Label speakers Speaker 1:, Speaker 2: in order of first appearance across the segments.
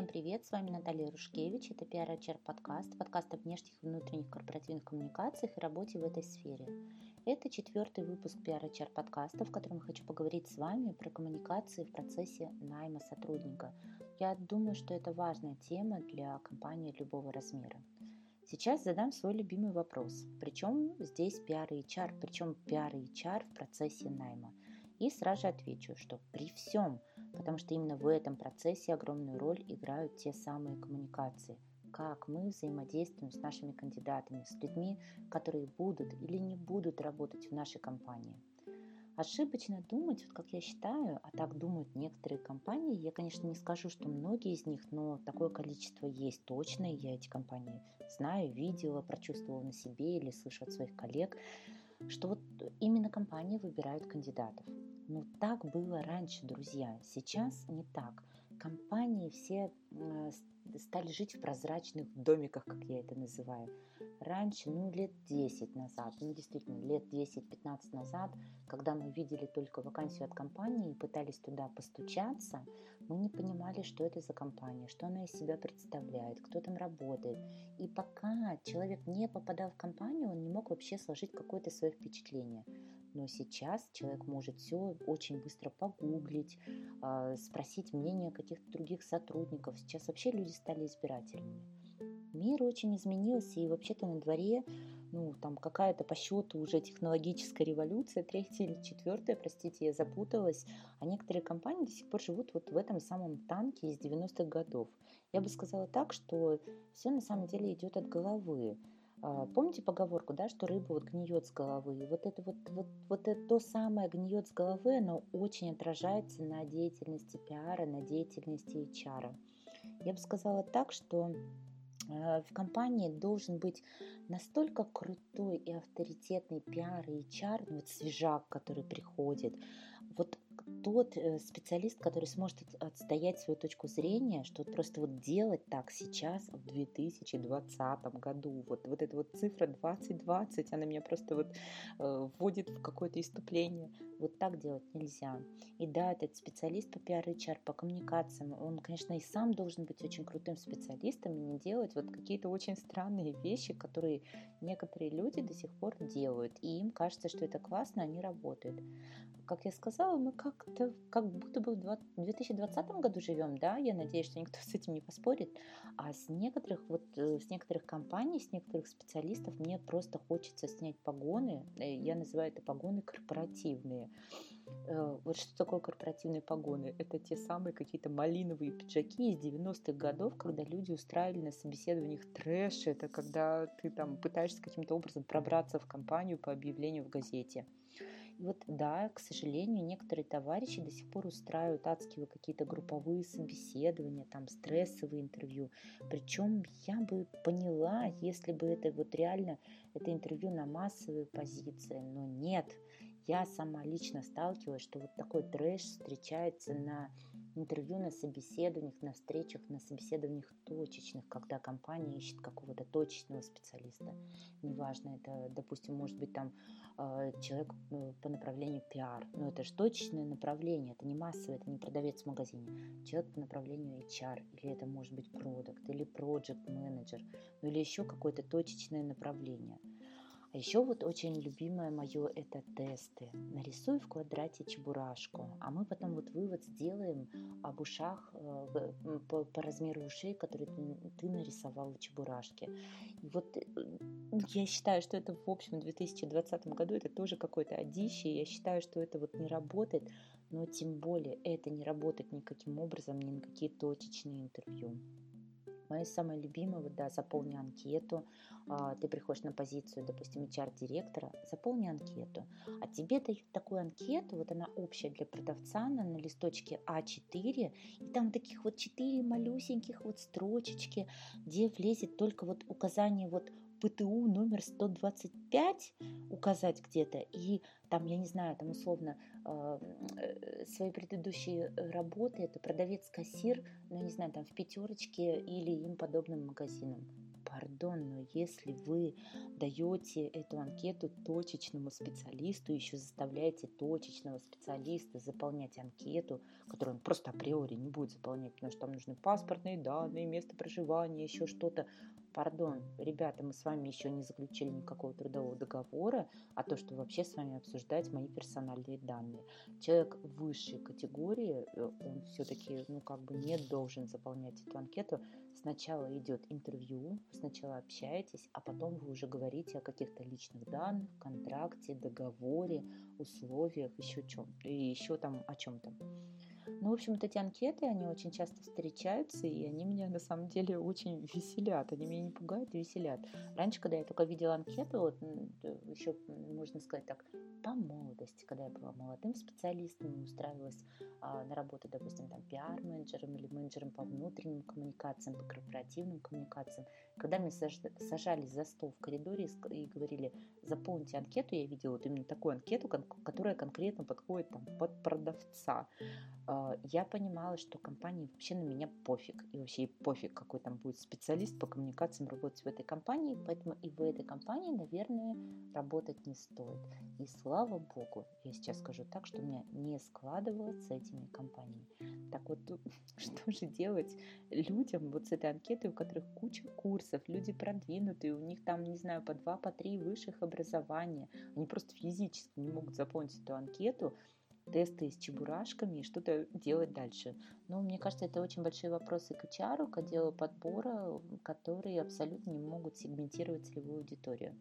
Speaker 1: Всем привет, с вами Наталья Рушкевич, это PR HR подкаст, подкаст о внешних и внутренних корпоративных коммуникациях и работе в этой сфере. Это четвертый выпуск PR HR подкаста, в котором я хочу поговорить с вами про коммуникации в процессе найма сотрудника. Я думаю, что это важная тема для компании любого размера. Сейчас задам свой любимый вопрос. Причем здесь PR и HR, причем PR и HR в процессе найма. И сразу же отвечу, что при всем, потому что именно в этом процессе огромную роль играют те самые коммуникации. Как мы взаимодействуем с нашими кандидатами, с людьми, которые будут или не будут работать в нашей компании. Ошибочно думать, вот как я считаю, а так думают некоторые компании, я, конечно, не скажу, что многие из них, но такое количество есть точно, я эти компании знаю, видела, прочувствовала на себе или слышу от своих коллег, что вот именно компании выбирают кандидатов. Но так было раньше, друзья. Сейчас не так. Компании все э, стали жить в прозрачных домиках, как я это называю. Раньше, ну, лет 10 назад, ну, действительно, лет 10-15 назад, когда мы видели только вакансию от компании и пытались туда постучаться, мы не понимали, что это за компания, что она из себя представляет, кто там работает. И пока человек не попадал в компанию, он не мог вообще сложить какое-то свое впечатление. Но сейчас человек может все очень быстро погуглить, а, спросить мнение каких-то других сотрудников. Сейчас вообще люди стали избирательными. Мир очень изменился, и вообще-то на дворе ну, там какая-то по счету уже технологическая революция, третья или четвертая, простите, я запуталась, а некоторые компании до сих пор живут вот в этом самом танке из 90-х годов. Я бы сказала так, что все на самом деле идет от головы. А, помните поговорку, да, что рыба вот гниет с головы? Вот это вот, вот, вот это то самое гниет с головы, оно очень отражается на деятельности пиара, на деятельности HR. Я бы сказала так, что а, в компании должен быть настолько крутой и авторитетный пиар и HR, ну вот свежак, который приходит, вот тот э, специалист, который сможет отстоять свою точку зрения, что просто вот делать так сейчас, в 2020 году, вот, вот эта вот цифра 2020, она меня просто вот э, вводит в какое-то иступление. Вот так делать нельзя. И да, этот специалист по PR HR, по коммуникациям, он, конечно, и сам должен быть очень крутым специалистом и не делать вот какие-то очень странные вещи, которые некоторые люди до сих пор делают. И им кажется, что это классно, они работают. Как я сказала, мы как-то как будто бы в 2020 году живем, да, я надеюсь, что никто с этим не поспорит, а с некоторых вот, э, с некоторых компаний, с некоторых специалистов мне просто хочется снять погоны, э, я называю это погоны корпоративные. Э, вот что такое корпоративные погоны? Это те самые какие-то малиновые пиджаки из 90-х годов, когда люди устраивали на собеседованиях трэш, это когда ты там пытаешься каким-то образом пробраться в компанию по объявлению в газете. И вот да, к сожалению, некоторые товарищи до сих пор устраивают адские какие-то групповые собеседования, там стрессовые интервью. Причем я бы поняла, если бы это вот реально это интервью на массовые позиции, но нет. Я сама лично сталкивалась, что вот такой трэш встречается на интервью, на собеседованиях, на встречах, на собеседованиях точечных, когда компания ищет какого-то точечного специалиста. Неважно, это, допустим, может быть там э, человек э, по направлению пиар, но это же точечное направление, это не массовое, это не продавец в магазине. Человек по направлению HR, или это может быть продукт, или project менеджер, ну или еще какое-то точечное направление. А еще вот очень любимое мое это тесты. Нарисуй в квадрате чебурашку, а мы потом вот вывод сделаем об ушах э, по, по размеру ушей, которые ты, ты нарисовал в чебурашке. И вот э, я считаю, что это в общем в 2020 году это тоже какое-то одище. Я считаю, что это вот не работает, но тем более это не работает никаким образом, ни на какие точечные интервью. Мое самое любимое, вот, да, заполни анкету, а, ты приходишь на позицию, допустим, HR-директора, заполни анкету, а тебе дают такую анкету, вот она общая для продавца, она на листочке А4, и там таких вот 4 малюсеньких вот строчечки, где влезет только вот указание вот ПТУ номер 125 указать где-то, и там, я не знаю, там условно свои предыдущие работы, это продавец-кассир, ну, не знаю, там в пятерочке или им подобным магазинам. Пардон, но если вы даете эту анкету точечному специалисту, еще заставляете точечного специалиста заполнять анкету, которую он просто априори не будет заполнять, потому что там нужны паспортные данные, место проживания, еще что-то, пардон, ребята, мы с вами еще не заключили никакого трудового договора, а то, что вообще с вами обсуждать мои персональные данные. Человек высшей категории, э, он все-таки, ну, как бы не должен заполнять эту анкету. Сначала идет интервью, сначала общаетесь, а потом вы уже говорите о каких-то личных данных, контракте, договоре, условиях, еще чем, и еще там о чем-то. Ну, в общем, вот эти анкеты, они очень часто встречаются, и они меня на самом деле очень веселят. Они меня не пугают, а веселят. Раньше, когда я только видела анкету, вот еще, можно сказать так, по молодости, когда я была молодым специалистом и устраивалась а, на работу, допустим, там пиар-менеджером или менеджером по внутренним коммуникациям, по корпоративным коммуникациям, когда меня сажали за стол в коридоре и говорили, заполните анкету, я видела вот именно такую анкету, которая конкретно подходит там, под продавца. А, я понимала, что компании вообще на меня пофиг. И вообще пофиг, какой там будет специалист по коммуникациям работать в этой компании. Поэтому и в этой компании, наверное, работать не стоит. И слава богу, я сейчас скажу так, что у меня не складывалось с этими компаниями. Так вот, что же делать людям вот с этой анкетой, у которых куча курсов, люди продвинутые, у них там, не знаю, по два, по три высших образования. Они просто физически не могут заполнить эту анкету, тесты с чебурашками и что-то делать дальше. Но мне кажется, это очень большие вопросы к HR, к отделу подбора, которые абсолютно не могут сегментировать целевую аудиторию.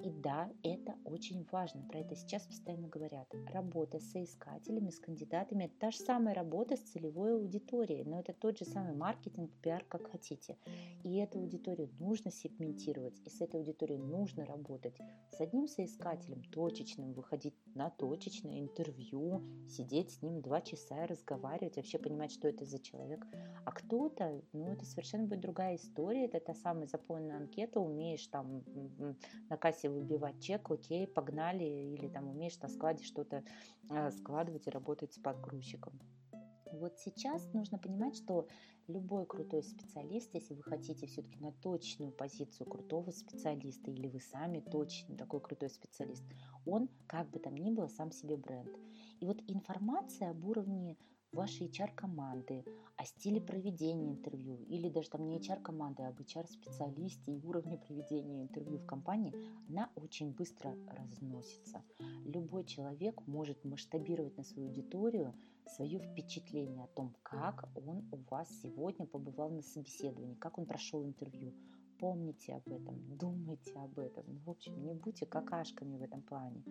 Speaker 1: И да, это очень важно, про это сейчас постоянно говорят. Работа с соискателями, с кандидатами – это та же самая работа с целевой аудиторией, но это тот же самый маркетинг, пиар, как хотите. И эту аудиторию нужно сегментировать, и с этой аудиторией нужно работать. С одним соискателем точечным выходить на точечное интервью, сидеть с ним два часа и разговаривать, вообще понимать, что это за человек. А кто-то, ну это совершенно будет другая история, это та самая заполненная анкета, умеешь там на кассе кассе выбивать чек, окей, погнали, или там умеешь на складе что-то э, складывать и работать с подгрузчиком. Вот сейчас нужно понимать, что любой крутой специалист, если вы хотите все-таки на точную позицию крутого специалиста, или вы сами точно такой крутой специалист, он, как бы там ни было, сам себе бренд. И вот информация об уровне вашей HR-команды, о стиле проведения интервью, или даже там не HR-команды, а об HR-специалисте и уровне проведения интервью в компании, она очень быстро разносится. Любой человек может масштабировать на свою аудиторию свое впечатление о том, как он у вас сегодня побывал на собеседовании, как он прошел интервью, Помните об этом, думайте об этом. Ну, в общем, не будьте какашками в этом плане.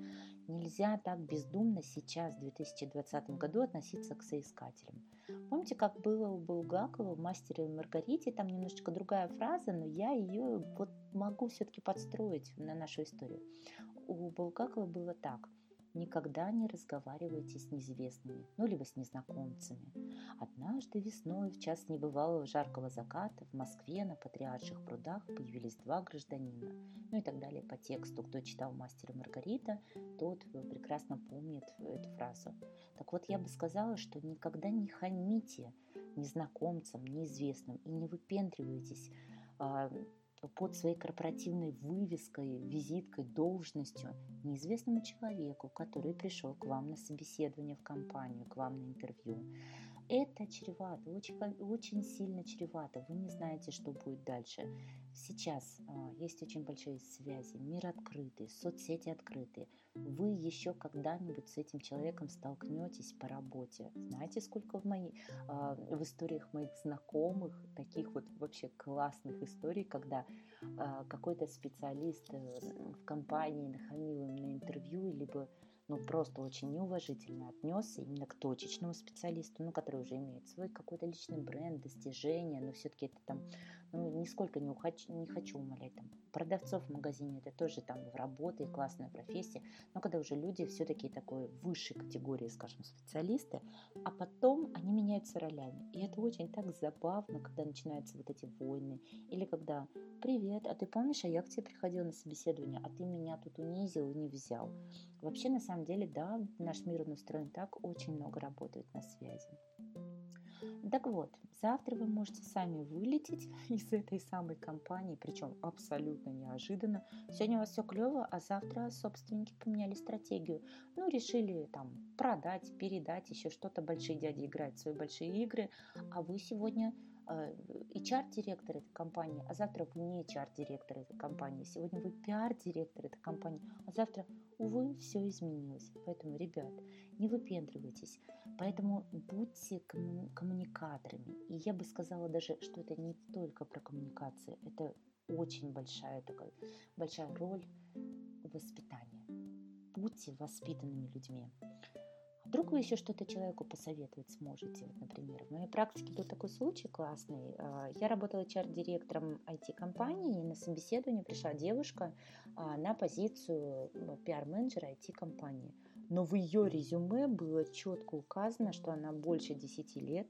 Speaker 1: Нельзя так бездумно сейчас, в 2020 году, относиться к соискателям. Помните, как было у Булгакова в «Мастере и Маргарите»? Там немножечко другая фраза, но я ее вот могу все-таки подстроить на нашу историю. У Булгакова было так – Никогда не разговаривайте с неизвестными, ну либо с незнакомцами. Однажды весной, в час небывалого жаркого заката, в Москве на Патриарших прудах появились два гражданина. Ну и так далее по тексту. Кто читал «Мастера Маргарита», тот прекрасно помнит эту фразу. Так вот, я бы сказала, что никогда не хамите незнакомцам, неизвестным и не выпендривайтесь а, под своей корпоративной вывеской, визиткой, должностью неизвестному человеку, который пришел к вам на собеседование в компанию, к вам на интервью. Это чревато, очень, очень сильно чревато. Вы не знаете, что будет дальше. Сейчас а, есть очень большие связи, мир открытый, соцсети открытые. Вы еще когда-нибудь с этим человеком столкнетесь по работе. Знаете, сколько в, моей, а, в историях моих знакомых таких вот вообще классных историй, когда а, какой-то специалист э, в компании нахамил им на интервью, либо ну, просто очень неуважительно отнесся именно к точечному специалисту, ну, который уже имеет свой какой-то личный бренд, достижения, но все-таки это там, нисколько не, ухочу, не хочу умолять, там, продавцов в магазине, это тоже там в работе, классная профессия, но когда уже люди все-таки такой высшей категории, скажем, специалисты, а потом они меняются ролями. И это очень так забавно, когда начинаются вот эти войны, или когда «Привет, а ты помнишь, а я к тебе приходила на собеседование, а ты меня тут унизил и не взял». Вообще, на самом деле, да, наш мир настроен так, очень много работает на связи. Так вот, завтра вы можете сами вылететь из этой самой компании, причем абсолютно неожиданно. Сегодня у вас все клево, а завтра собственники поменяли стратегию. Ну, решили там продать, передать, еще что-то. Большие дяди играют в свои большие игры, а вы сегодня Э, HR-директор этой компании, а завтра вы не HR-директор этой компании, сегодня вы пиар-директор этой компании, а завтра, увы, все изменилось. Поэтому, ребят, не выпендривайтесь, поэтому будьте коммуникаторами. И я бы сказала даже, что это не только про коммуникации, это очень большая такая, большая роль воспитания. Будьте воспитанными людьми. Вдруг вы еще что-то человеку посоветовать сможете. Вот, например, в моей практике был такой случай классный. А, я работала HR-директором IT-компании, и на собеседование пришла девушка а, на позицию ну, пиар-менеджера IT-компании но в ее резюме было четко указано, что она больше 10 лет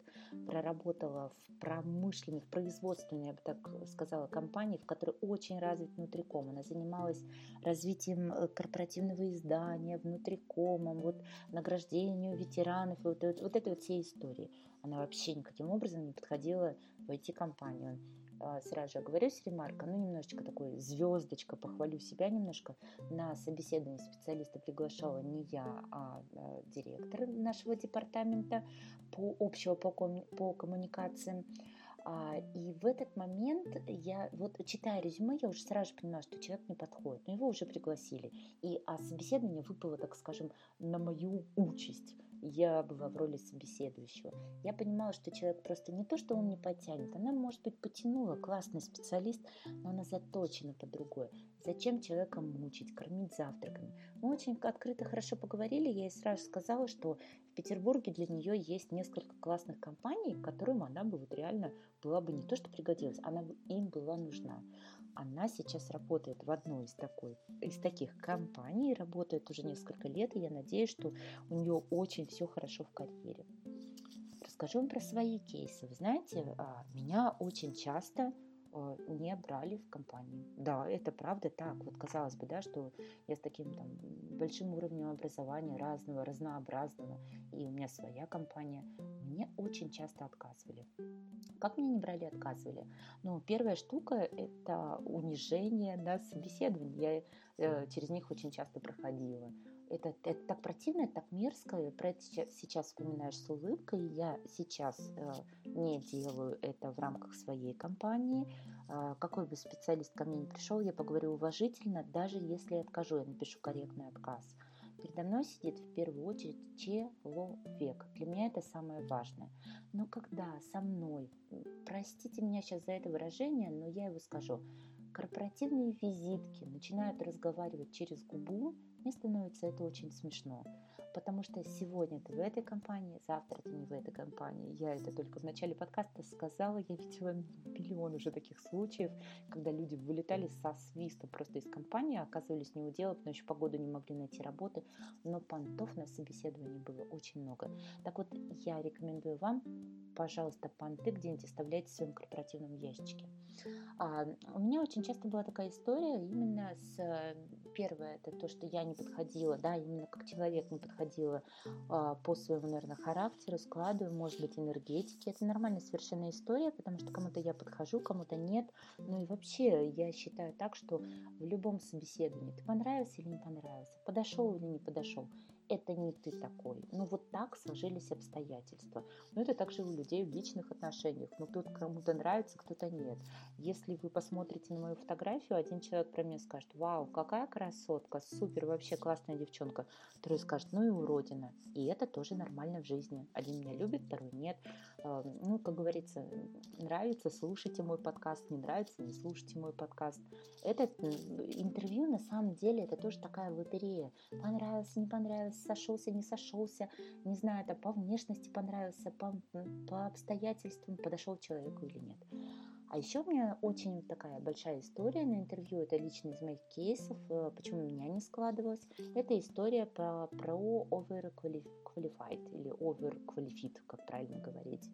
Speaker 1: проработала в промышленной, в производственной, я бы так сказала, компании, в которой очень развит внутриком. Она занималась развитием э, корпоративного издания, внутрикомом, вот, награждению ветеранов, вот, вот, вот это вот все истории. Она вообще никаким образом не подходила в IT-компанию. А, сразу же оговорюсь, ремарка, ну, немножечко такой звездочка, похвалю себя немножко. На собеседование специалиста приглашала не я, а, а директор нашего департамента по общего по, ком, по коммуникациям. А, и в этот момент я, вот читая резюме, я уже сразу же поняла, что человек не подходит, но его уже пригласили. И а собеседование выпало, так скажем, на мою участь я была в роли собеседующего. Я понимала, что человек просто не то, что он не потянет, она, может быть, потянула, классный специалист, но она заточена под другое. Зачем человека мучить, кормить завтраками? Мы очень открыто, хорошо поговорили, я ей сразу сказала, что Петербурге для нее есть несколько классных компаний, которым она бы вот реально была бы не то, что пригодилась, она бы им была нужна. Она сейчас работает в одной из, такой, из таких компаний, работает уже несколько лет, и я надеюсь, что у нее очень все хорошо в карьере. Расскажу вам про свои кейсы. Вы знаете, а, меня очень часто не брали в компанию. Да, это правда так. Вот казалось бы, да, что я с таким там большим уровнем образования разного, разнообразного, и у меня своя компания, мне очень часто отказывали. Как мне не брали, отказывали? Ну, первая штука – это унижение на собеседовании. Я э, через них очень часто проходила. Это, это так противно, это так мерзко. Про это сейчас вспоминаешь с улыбкой. Я сейчас э, не делаю это в рамках своей компании. Э, какой бы специалист ко мне не пришел, я поговорю уважительно, даже если я откажу, я напишу корректный отказ. Передо мной сидит в первую очередь человек. Для меня это самое важное. Но когда со мной, простите меня сейчас за это выражение, но я его скажу, корпоративные визитки начинают разговаривать через губу, мне становится это очень смешно. Потому что сегодня ты в этой компании, завтра ты не в этой компании. Я это только в начале подкаста сказала. Я видела миллион уже таких случаев, когда люди вылетали со свистом просто из компании, оказывались не у дела, потому что погоду не могли найти работы. Но понтов на собеседовании было очень много. Так вот, я рекомендую вам, пожалуйста, понты где-нибудь оставляйте в своем корпоративном ящичке. А, у меня очень часто была такая история именно с первое, это то, что я не подходила, да, именно как человек не подходила а, по своему, наверное, характеру, складу, может быть, энергетике. Это нормальная совершенно история, потому что кому-то я подхожу, кому-то нет. Ну и вообще, я считаю так, что в любом собеседовании ты понравился или не понравился, подошел или не подошел, это не ты такой. Ну вот так сложились обстоятельства. Но это также у людей в личных отношениях. Ну кто-то кому-то нравится, кто-то нет. Если вы посмотрите на мою фотографию, один человек про меня скажет, вау, какая красотка, супер, вообще классная девчонка. Второй скажет, ну и уродина. И это тоже нормально в жизни. Один меня любит, второй нет. Эм, ну, как говорится, нравится, слушайте мой подкаст, не нравится, не слушайте мой подкаст. Этот интервью на самом деле это тоже такая лотерея. Понравился, не понравился, сошелся, не сошелся, не знаю, это по внешности понравился, по, по обстоятельствам подошел человеку или нет. А еще у меня очень такая большая история на интервью, это лично из моих кейсов, э, почему у меня не складывалось. Это история про, про overqualified или overqualified, как правильно говорить.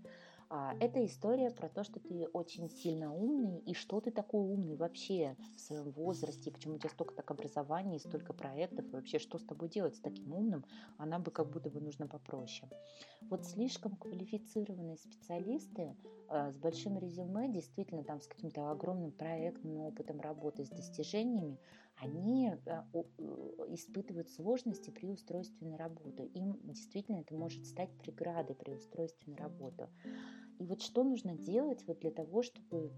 Speaker 1: А, это история про то, что ты очень сильно умный, и что ты такой умный вообще в своем возрасте, почему у тебя столько так образований, столько проектов, и вообще что с тобой делать с таким умным, она бы как будто бы нужно попроще. Вот слишком квалифицированные специалисты а, с большим резюме, действительно там с каким-то огромным проектным опытом работы, с достижениями, они а, испытывают сложности при устройстве на работу. Им действительно это может стать преградой при устройстве на работу. И вот что нужно делать вот для того, чтобы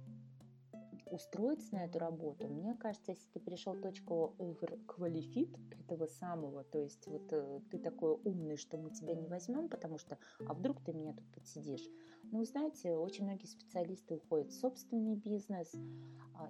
Speaker 1: устроиться на эту работу, мне кажется, если ты пришел в точку overqualified этого самого, то есть вот э, ты такой умный, что мы тебя не возьмем, потому что, а вдруг ты меня тут подсидишь. Ну, знаете, очень многие специалисты уходят в собственный бизнес,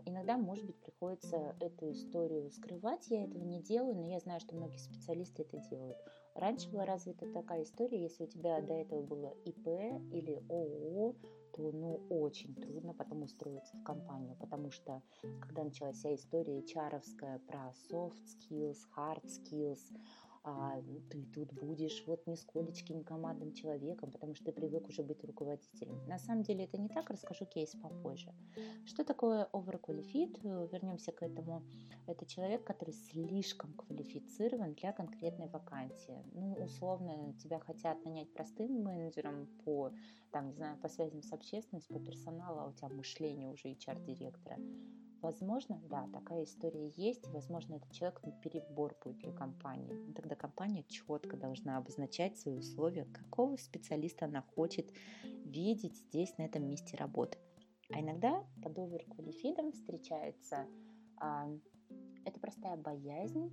Speaker 1: иногда, может быть, приходится эту историю скрывать, я этого не делаю, но я знаю, что многие специалисты это делают. Раньше была развита такая история, если у тебя до этого было ИП или ООО, то ну, очень трудно потом устроиться в компанию, потому что когда началась вся история HR про soft skills, hard skills, а ты тут будешь вот нисколечки не командным человеком, потому что ты привык уже быть руководителем. На самом деле это не так, расскажу кейс попозже. Что такое overqualified? Вернемся к этому. Это человек, который слишком квалифицирован для конкретной вакансии. Ну, условно, тебя хотят нанять простым менеджером по, там, не знаю, по связям с общественностью, по персоналу, а у тебя мышление уже HR-директора. Возможно, да, такая история есть, возможно, этот человек на перебор будет для компании. Но тогда компания четко должна обозначать свои условия, какого специалиста она хочет видеть здесь, на этом месте работы. А иногда под оверквалифидом встречается а, это простая боязнь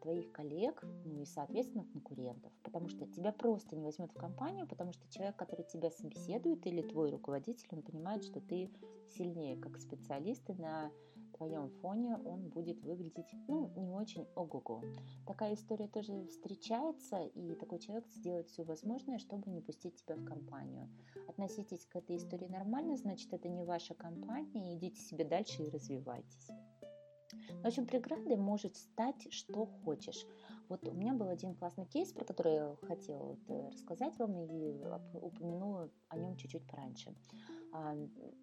Speaker 1: твоих коллег, ну и, соответственно, конкурентов, потому что тебя просто не возьмут в компанию, потому что человек, который тебя собеседует, или твой руководитель, он понимает, что ты сильнее как специалист, и на твоем фоне он будет выглядеть, ну, не очень ого-го. Такая история тоже встречается, и такой человек сделает все возможное, чтобы не пустить тебя в компанию. Относитесь к этой истории нормально, значит, это не ваша компания, идите себе дальше и развивайтесь. В общем, преградой может стать что хочешь. Вот у меня был один классный кейс, про который я хотела э, рассказать вам и упомянула о нем чуть-чуть пораньше. А,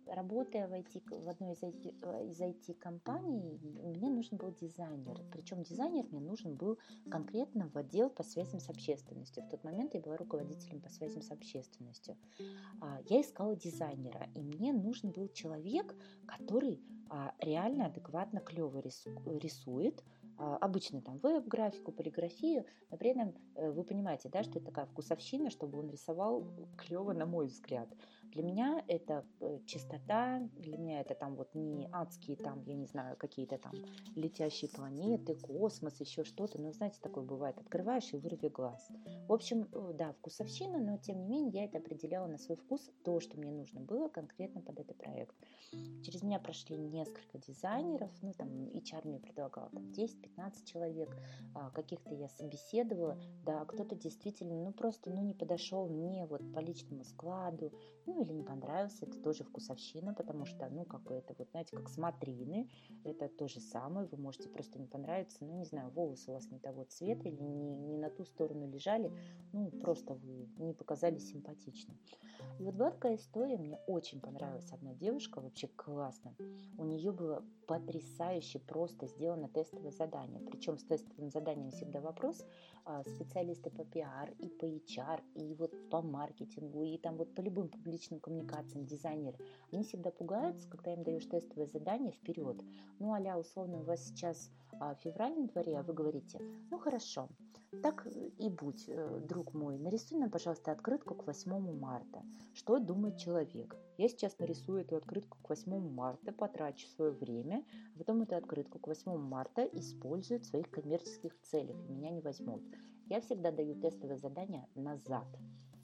Speaker 1: работая в, IT, в одной из э, из IT-компаний, мне нужен был дизайнер. Причем дизайнер мне нужен был конкретно в отдел по связям с общественностью. В тот момент я была руководителем по связям с общественностью. А, я искала дизайнера, и мне нужен был человек, который а, реально адекватно клево рисует, обычно там веб-графику, полиграфию, но при этом э, вы понимаете, да, что это такая вкусовщина, чтобы он рисовал клево, на мой взгляд. Для меня это э, чистота, для меня это там вот не адские там, я не знаю, какие-то там летящие планеты, космос, еще что-то. Но знаете, такое бывает, открываешь и вырви глаз. В общем, э, да, вкусовщина, но тем не менее я это определяла на свой вкус, то, что мне нужно было конкретно под этот проект. Через меня прошли несколько дизайнеров, ну там HR мне предлагал там 10-15 человек, а, каких-то я собеседовала, да, кто-то действительно, ну просто, ну не подошел мне вот по личному складу, ну или не понравился, это тоже вкусовщина, потому что, ну, как бы это вот, знаете, как смотрины, это то же самое, вы можете просто не понравиться, ну, не знаю, волосы у вас не того цвета или не, не на ту сторону лежали, ну, просто вы не показались симпатичным. И вот была такая история, мне очень понравилась одна девушка, вообще классно. У нее было потрясающе просто сделано тестовое задание, причем с тестовым заданием всегда вопрос, а, специалисты по пиар и по HR, и вот по маркетингу, и там вот по любым публичным личным коммуникациям дизайнеры, они всегда пугаются, когда им даешь тестовое задание вперед. Ну, а условно, у вас сейчас а, февраль на дворе, а вы говорите, ну, хорошо, так и будь, э, друг мой, нарисуй нам, пожалуйста, открытку к 8 марта. Что думает человек? Я сейчас нарисую эту открытку к 8 марта, потрачу свое время, а потом эту открытку к 8 марта использую в своих коммерческих целях, и меня не возьмут. Я всегда даю тестовое задание назад.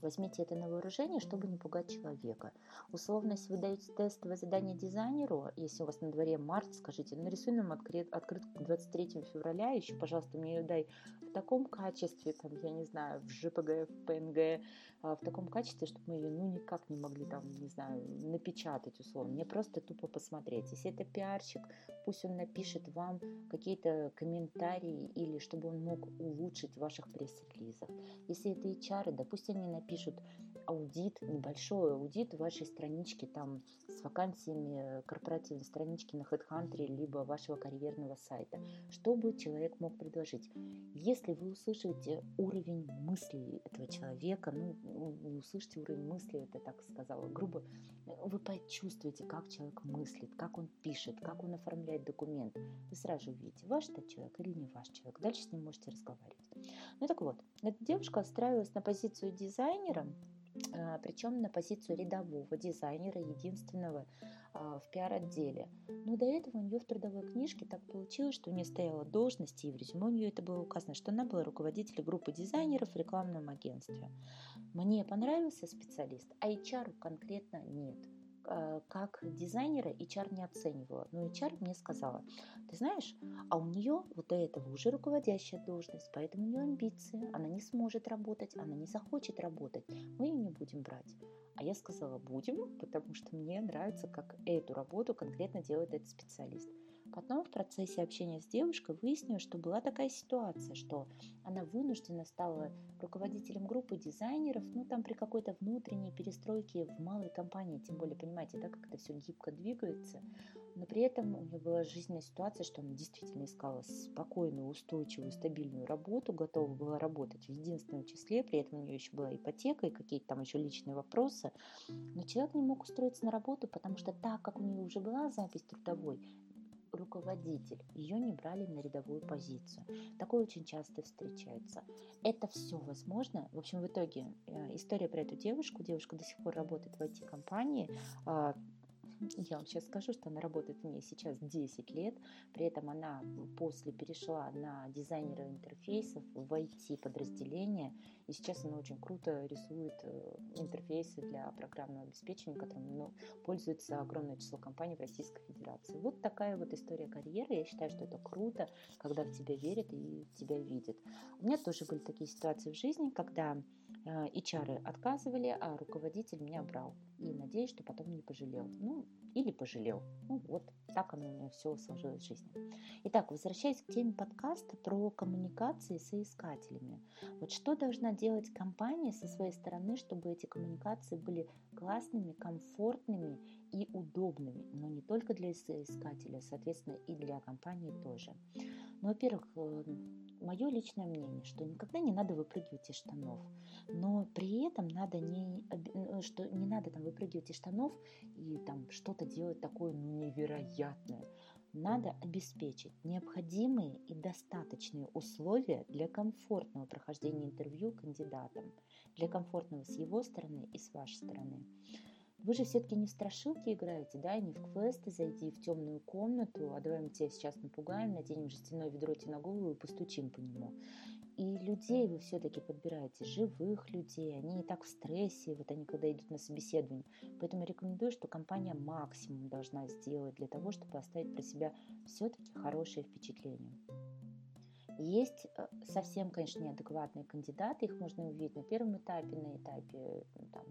Speaker 1: Возьмите это на вооружение, чтобы не пугать человека. Условно, если вы даете тестовое задание дизайнеру, если у вас на дворе март, скажите, нарисуй нам открыт, открытку к 23 февраля, еще, пожалуйста, мне ее дай в таком качестве, там, я не знаю, в JPG, в PNG, а, в таком качестве, чтобы мы ее, ну, никак не могли, там, не знаю, напечатать, условно. Мне просто тупо посмотреть. Если это пиарщик, пусть он напишет вам какие-то комментарии или чтобы он мог улучшить ваших пресс-релизах. Если это HR, да пусть они напишут напишут аудит, небольшой аудит вашей странички там с вакансиями корпоративной странички на HeadHunter либо вашего карьерного сайта. Что бы человек мог предложить? Если вы услышите уровень мыслей этого человека, ну, не услышите уровень мыслей, это так сказала грубо, вы почувствуете, как человек мыслит, как он пишет, как он оформляет документ. Вы сразу увидите, ваш это человек или не ваш человек. Дальше с ним можете разговаривать. Ну так вот, эта девушка устраивалась на позицию дизайнера, а, причем на позицию рядового дизайнера, единственного а, в пиар-отделе. Но до этого у нее в трудовой книжке так получилось, что у нее стояла должность, и в резюме у нее это было указано, что она была руководителем группы дизайнеров в рекламном агентстве. Мне понравился специалист, а HR конкретно нет. Э, как дизайнера HR не оценивала. Но HR мне сказала, ты знаешь, а у нее вот до этого уже руководящая должность, поэтому у нее амбиции, она не сможет работать, она не захочет работать, мы ее не будем брать. А я сказала, будем, потому что мне нравится, как эту работу конкретно делает этот специалист. Потом в процессе общения с девушкой выяснилось, что была такая ситуация, что она вынуждена стала руководителем группы дизайнеров, ну там при какой-то внутренней перестройке в малой компании, тем более, понимаете, да, как это все гибко двигается, но при этом у нее была жизненная ситуация, что она действительно искала спокойную, устойчивую, стабильную работу, готова была работать в единственном числе, при этом у нее еще была ипотека и какие-то там еще личные вопросы, но человек не мог устроиться на работу, потому что так как у нее уже была запись трудовой, руководитель. Ее не брали на рядовую позицию. Такое очень часто встречается. Это все возможно. В общем, в итоге э, история про эту девушку. Девушка до сих пор работает в IT-компании. Я вам сейчас скажу, что она работает в ней сейчас 10 лет, при этом она после перешла на дизайнера интерфейсов в IT-подразделение, и сейчас она очень круто рисует э, интерфейсы для программного обеспечения, которым ну, пользуется огромное число компаний в Российской Федерации. Вот такая вот история карьеры. Я считаю, что это круто, когда в тебя верят и тебя видят. У меня тоже были такие ситуации в жизни, когда HR э, отказывали, а руководитель меня брал. И надеюсь, что потом не пожалел. Ну, или пожалел. Ну, вот так оно у меня все сложилось в жизни. Итак, возвращаясь к теме подкаста про коммуникации с искателями. Вот что должна делать компания со своей стороны, чтобы эти коммуникации были классными, комфортными и удобными. Но не только для искателя, соответственно, и для компании тоже. Ну, во-первых, э, мое личное мнение, что никогда не надо выпрыгивать из штанов, но при этом надо не, э, что не надо там выпрыгивать из штанов и там что-то делать такое невероятное. Надо обеспечить необходимые и достаточные условия для комфортного прохождения интервью кандидатам, для комфортного с его стороны и с вашей стороны. Вы же все-таки не в страшилки играете, да, и не в квесты зайти в темную комнату, а давай мы тебя сейчас напугаем, наденем жестяное ведро тебе на голову и постучим по нему. И людей вы все-таки подбираете, живых людей, они и так в стрессе, вот они когда идут на собеседование. Поэтому рекомендую, что компания максимум должна сделать для того, чтобы оставить про себя все-таки хорошее впечатление. Есть э, совсем, конечно, неадекватные кандидаты, их можно увидеть на первом этапе, на этапе там,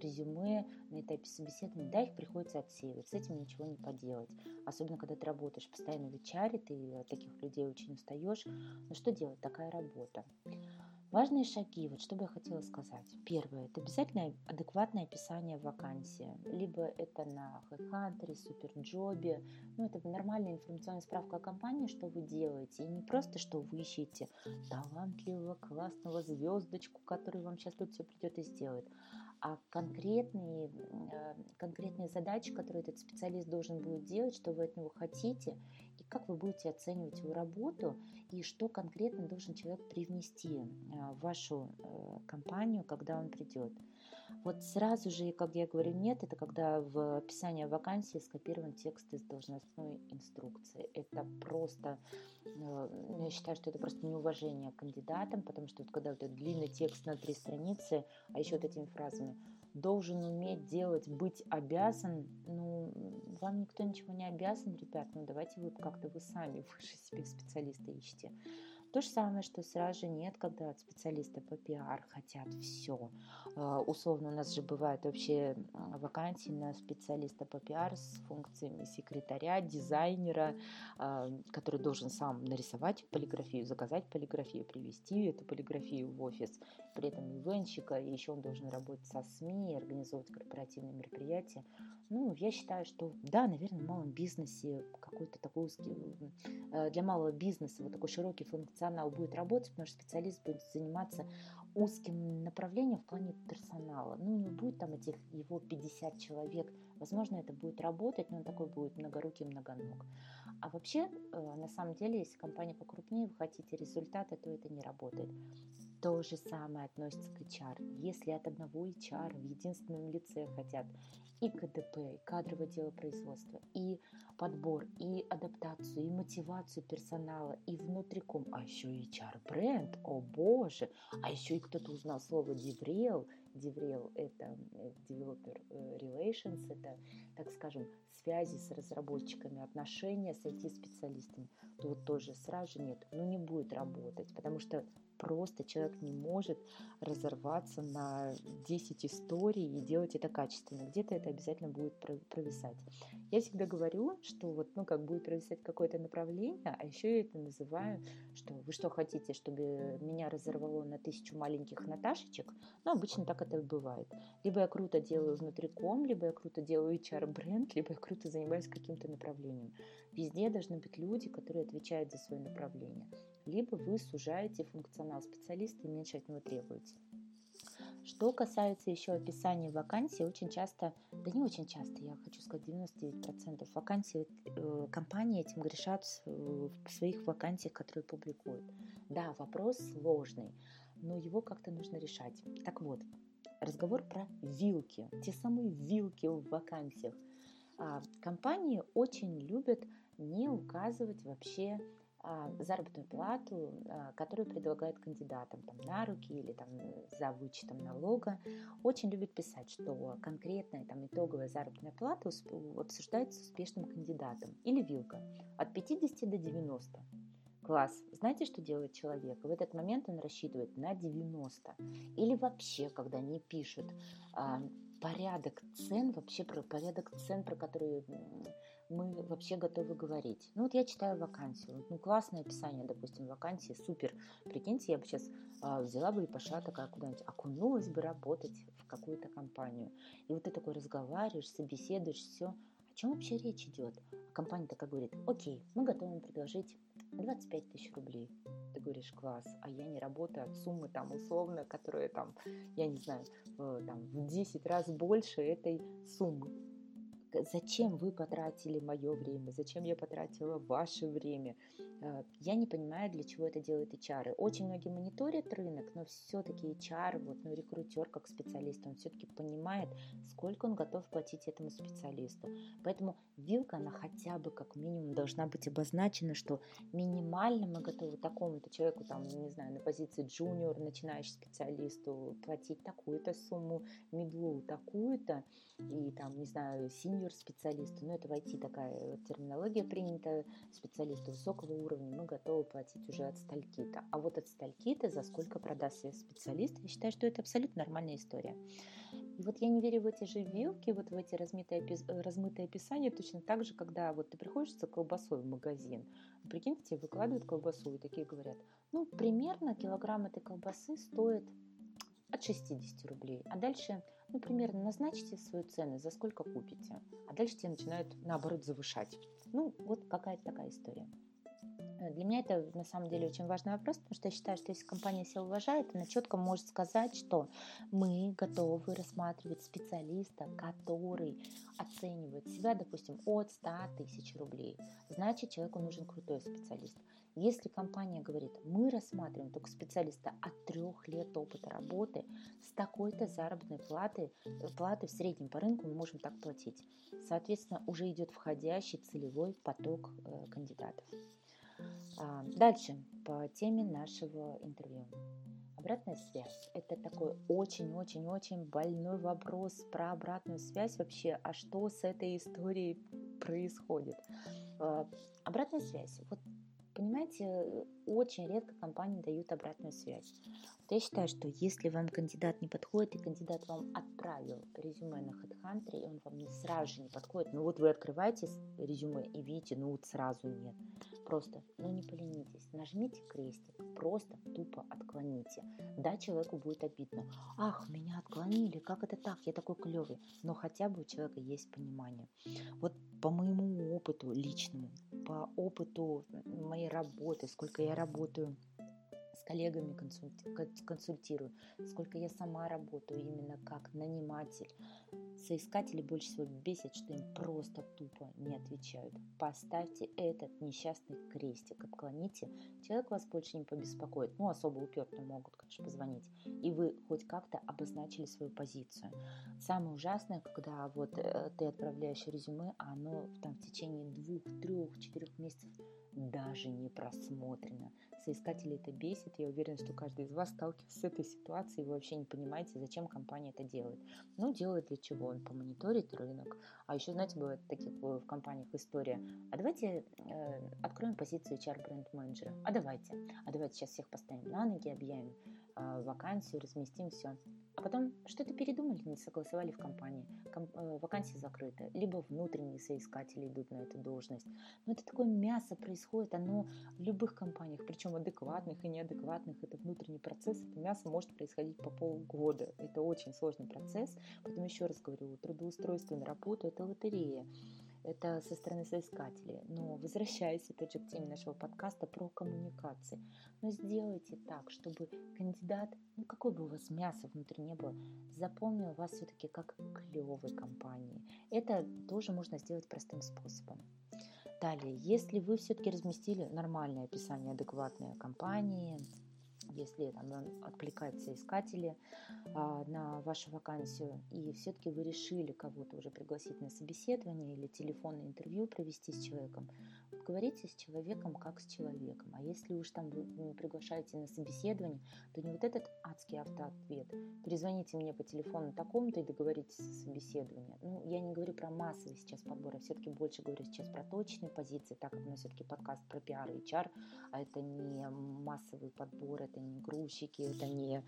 Speaker 1: резюме, на этапе собеседования, да, их приходится отсеивать, с этим ничего не поделать. Особенно, когда ты работаешь постоянно в HR, ты от таких людей очень устаешь. Но что делать? Такая работа. Важные шаги, вот что бы я хотела сказать. Первое, это обязательно адекватное описание вакансии. Либо это на HeadHunter, Суперджобе. Ну, это нормальная информационная справка о компании, что вы делаете. И не просто, что вы ищете талантливого, классного звездочку, который вам сейчас тут все придет и сделает, а конкретные, э, конкретные задачи, которые этот специалист должен будет делать, что вы от него хотите, как вы будете оценивать его работу, и что конкретно должен человек привнести э, в вашу э, компанию, когда он придет. Вот сразу же, как я говорю, нет, это когда в описании вакансии скопирован текст из должностной инструкции. Это просто, я считаю, что это просто неуважение к кандидатам, потому что вот когда вот этот длинный текст на три страницы, а еще вот этими фразами должен уметь делать, быть обязан, ну, вам никто ничего не обязан, ребят, ну, давайте вы как-то вы сами выше себе специалиста ищите. То же самое, что сразу же нет, когда от специалиста по пиар хотят все. А, условно, у нас же бывают вообще вакансии на специалиста по пиар с функциями секретаря, дизайнера, а, который должен сам нарисовать полиграфию, заказать полиграфию, привести эту полиграфию в офис, при этом ивенщика, и еще он должен работать со СМИ, организовывать корпоративные мероприятия. Ну, я считаю, что да, наверное, в малом бизнесе какой-то такой узкий, для малого бизнеса вот такой широкий функционал будет работать, потому что специалист будет заниматься узким направлением в плане персонала. Ну, не будет там этих его 50 человек. Возможно, это будет работать, но он такой будет многорукий, многоног. А вообще, э, на самом деле, если компания покрупнее, вы хотите результаты, то это не работает. То же самое относится к HR. Если от одного HR в единственном лице хотят и КДП, и кадровое дело производства, и подбор, и адаптацию, и мотивацию персонала, и внутриком, а еще и HR-бренд, о боже, а еще и кто-то узнал слово DevRel, DevRel – это э, Developer э, Relations, это, так скажем, связи с разработчиками, отношения с IT-специалистами, то вот тоже сразу же нет, ну не будет работать, потому что просто человек не может разорваться на 10 историй и делать это качественно. Где-то это обязательно будет провисать. Я всегда говорю, что вот, ну, как будет провисать какое-то направление, а еще я это называю, что вы что хотите, чтобы меня разорвало на тысячу маленьких Наташечек? Ну, обычно так это и бывает. Либо я круто делаю внутриком, либо я круто делаю HR-бренд, либо я круто занимаюсь каким-то направлением. Везде должны быть люди, которые отвечают за свое направление либо вы сужаете функционал специалиста и меньше от него требуете. Что касается еще описания вакансий, очень часто, да не очень часто, я хочу сказать 99% вакансий, э, компании этим грешат в своих вакансиях, которые публикуют. Да, вопрос сложный, но его как-то нужно решать. Так вот, разговор про вилки, те самые вилки в вакансиях. А, компании очень любят не указывать вообще заработную плату, а, которую предлагают кандидатам там, на руки или там, за вычетом налога, очень любят писать, что конкретная там, итоговая заработная плата обсуждается с успешным кандидатом или вилка от 50 до 90. Класс. Знаете, что делает человек? В этот момент он рассчитывает на 90. Или вообще, когда они пишут а, порядок цен, вообще про порядок цен, про которые мы вообще готовы говорить. Ну вот я читаю вакансию, ну классное описание, допустим, вакансии, супер. Прикиньте, я бы сейчас а, взяла бы и пошла такая куда-нибудь, окунулась бы работать в какую-то компанию. И вот ты такой разговариваешь, собеседуешь, все. О чем вообще речь идет? А компания такая говорит, окей, мы готовы предложить 25 тысяч рублей. Ты говоришь, класс, а я не работаю от суммы там условно, которая там, я не знаю, там, в 10 раз больше этой суммы зачем вы потратили мое время, зачем я потратила ваше время. Э, я не понимаю, для чего это делают HR. Очень многие мониторят рынок, но все-таки HR, вот, ну, рекрутер как специалист, он все-таки понимает, сколько он готов платить этому специалисту. Поэтому вилка, она хотя бы как минимум должна быть обозначена, что минимально мы готовы такому-то человеку, там, не знаю, на позиции джуниор, начинающий специалисту платить такую-то сумму, медлу такую-то, и там, не знаю, синьор юр-специалисту, ну это в IT такая терминология принята, специалисту высокого уровня мы готовы платить уже от стальки-то. А вот от стальки-то за сколько продаст себе специалист, я считаю, что это абсолютно нормальная история. И вот я не верю в эти же вилки, вот в эти размытые, размытые описания, точно так же, когда вот ты приходишь за колбасой в магазин, прикиньте, тебе выкладывают колбасу и такие говорят, ну, примерно килограмм этой колбасы стоит от 60 рублей. А дальше, ну, примерно назначите свою цену, за сколько купите. А дальше тебе начинают, наоборот, завышать. Ну, вот какая-то такая история. Э, для меня это на самом деле очень важный вопрос, потому что я считаю, что если компания себя уважает, она четко может сказать, что мы готовы рассматривать специалиста, который оценивает себя, допустим, от 100 тысяч рублей. Значит, человеку нужен крутой специалист. Если компания говорит, мы рассматриваем только специалиста от трех лет опыта работы с такой-то заработной платы, платы в среднем по рынку мы можем так платить. Соответственно, уже идет входящий целевой поток э, кандидатов. А, дальше по теме нашего интервью. Обратная связь – это такой очень-очень-очень больной вопрос про обратную связь вообще, а что с этой историей происходит. А, обратная связь. Вот Понимаете, очень редко компании дают обратную связь. Вот я считаю, что если вам кандидат не подходит, и кандидат вам отправил резюме на HeadHunter, и он вам не сразу же не подходит, ну вот вы открываете резюме и видите, ну вот сразу нет. Просто, ну не поленитесь, нажмите крестик, просто тупо отклоните. Да, человеку будет обидно. Ах, меня отклонили, как это так, я такой клевый. Но хотя бы у человека есть понимание. Вот по моему опыту личному, по опыту моей работы, сколько я работаю с коллегами консультирую, сколько я сама работаю именно как наниматель. Соискатели больше всего бесит, что им просто тупо не отвечают. Поставьте этот несчастный крестик, отклоните. Человек вас больше не побеспокоит. Ну, особо упертые могут, конечно, позвонить. И вы хоть как-то обозначили свою позицию. Самое ужасное, когда вот э, ты отправляешь резюме, а оно там в течение двух, трех, четырех месяцев даже не просмотрено. Соискатели это бесит. Я уверена, что каждый из вас сталкивается с этой ситуацией. Вы вообще не понимаете, зачем компания это делает. Ну, делает для чего? Он помониторит рынок. А еще, знаете, бывает таких в компаниях история. А давайте э, откроем позицию HR бренд-менеджера. А давайте. А давайте сейчас всех поставим на ноги, объявим э, вакансию, разместим все. А потом что-то передумали, не согласовали в компании. Ком- э, вакансия закрыта. Либо внутренние соискатели идут на эту должность. Но это такое мясо происходит, оно в любых компаниях, причем адекватных и неадекватных. Это внутренний процесс, это мясо может происходить по полгода. Это очень сложный процесс. Поэтому еще раз говорю, трудоустройство на работу – это лотерея это со стороны соискателей. Но возвращаясь опять же к теме нашего подкаста про коммуникации, но сделайте так, чтобы кандидат, ну какой бы у вас мясо внутри не было, запомнил вас все-таки как клевой компании. Это тоже можно сделать простым способом. Далее, если вы все-таки разместили нормальное описание адекватной компании, если там откликаются искатели а, на вашу вакансию, и все-таки вы решили кого-то уже пригласить на собеседование или телефонное интервью провести с человеком, вот говорите с человеком как с человеком. А если уж там вы приглашаете на собеседование, то не вот этот адский автоответ. Перезвоните мне по телефону такому-то и договоритесь о собеседовании. Ну, я не говорю про массовый сейчас подбор, а все-таки больше говорю сейчас про точные позиции, так как у нас все-таки подкаст про пиар и HR, а это не массовый подбор, это не грузчики, это не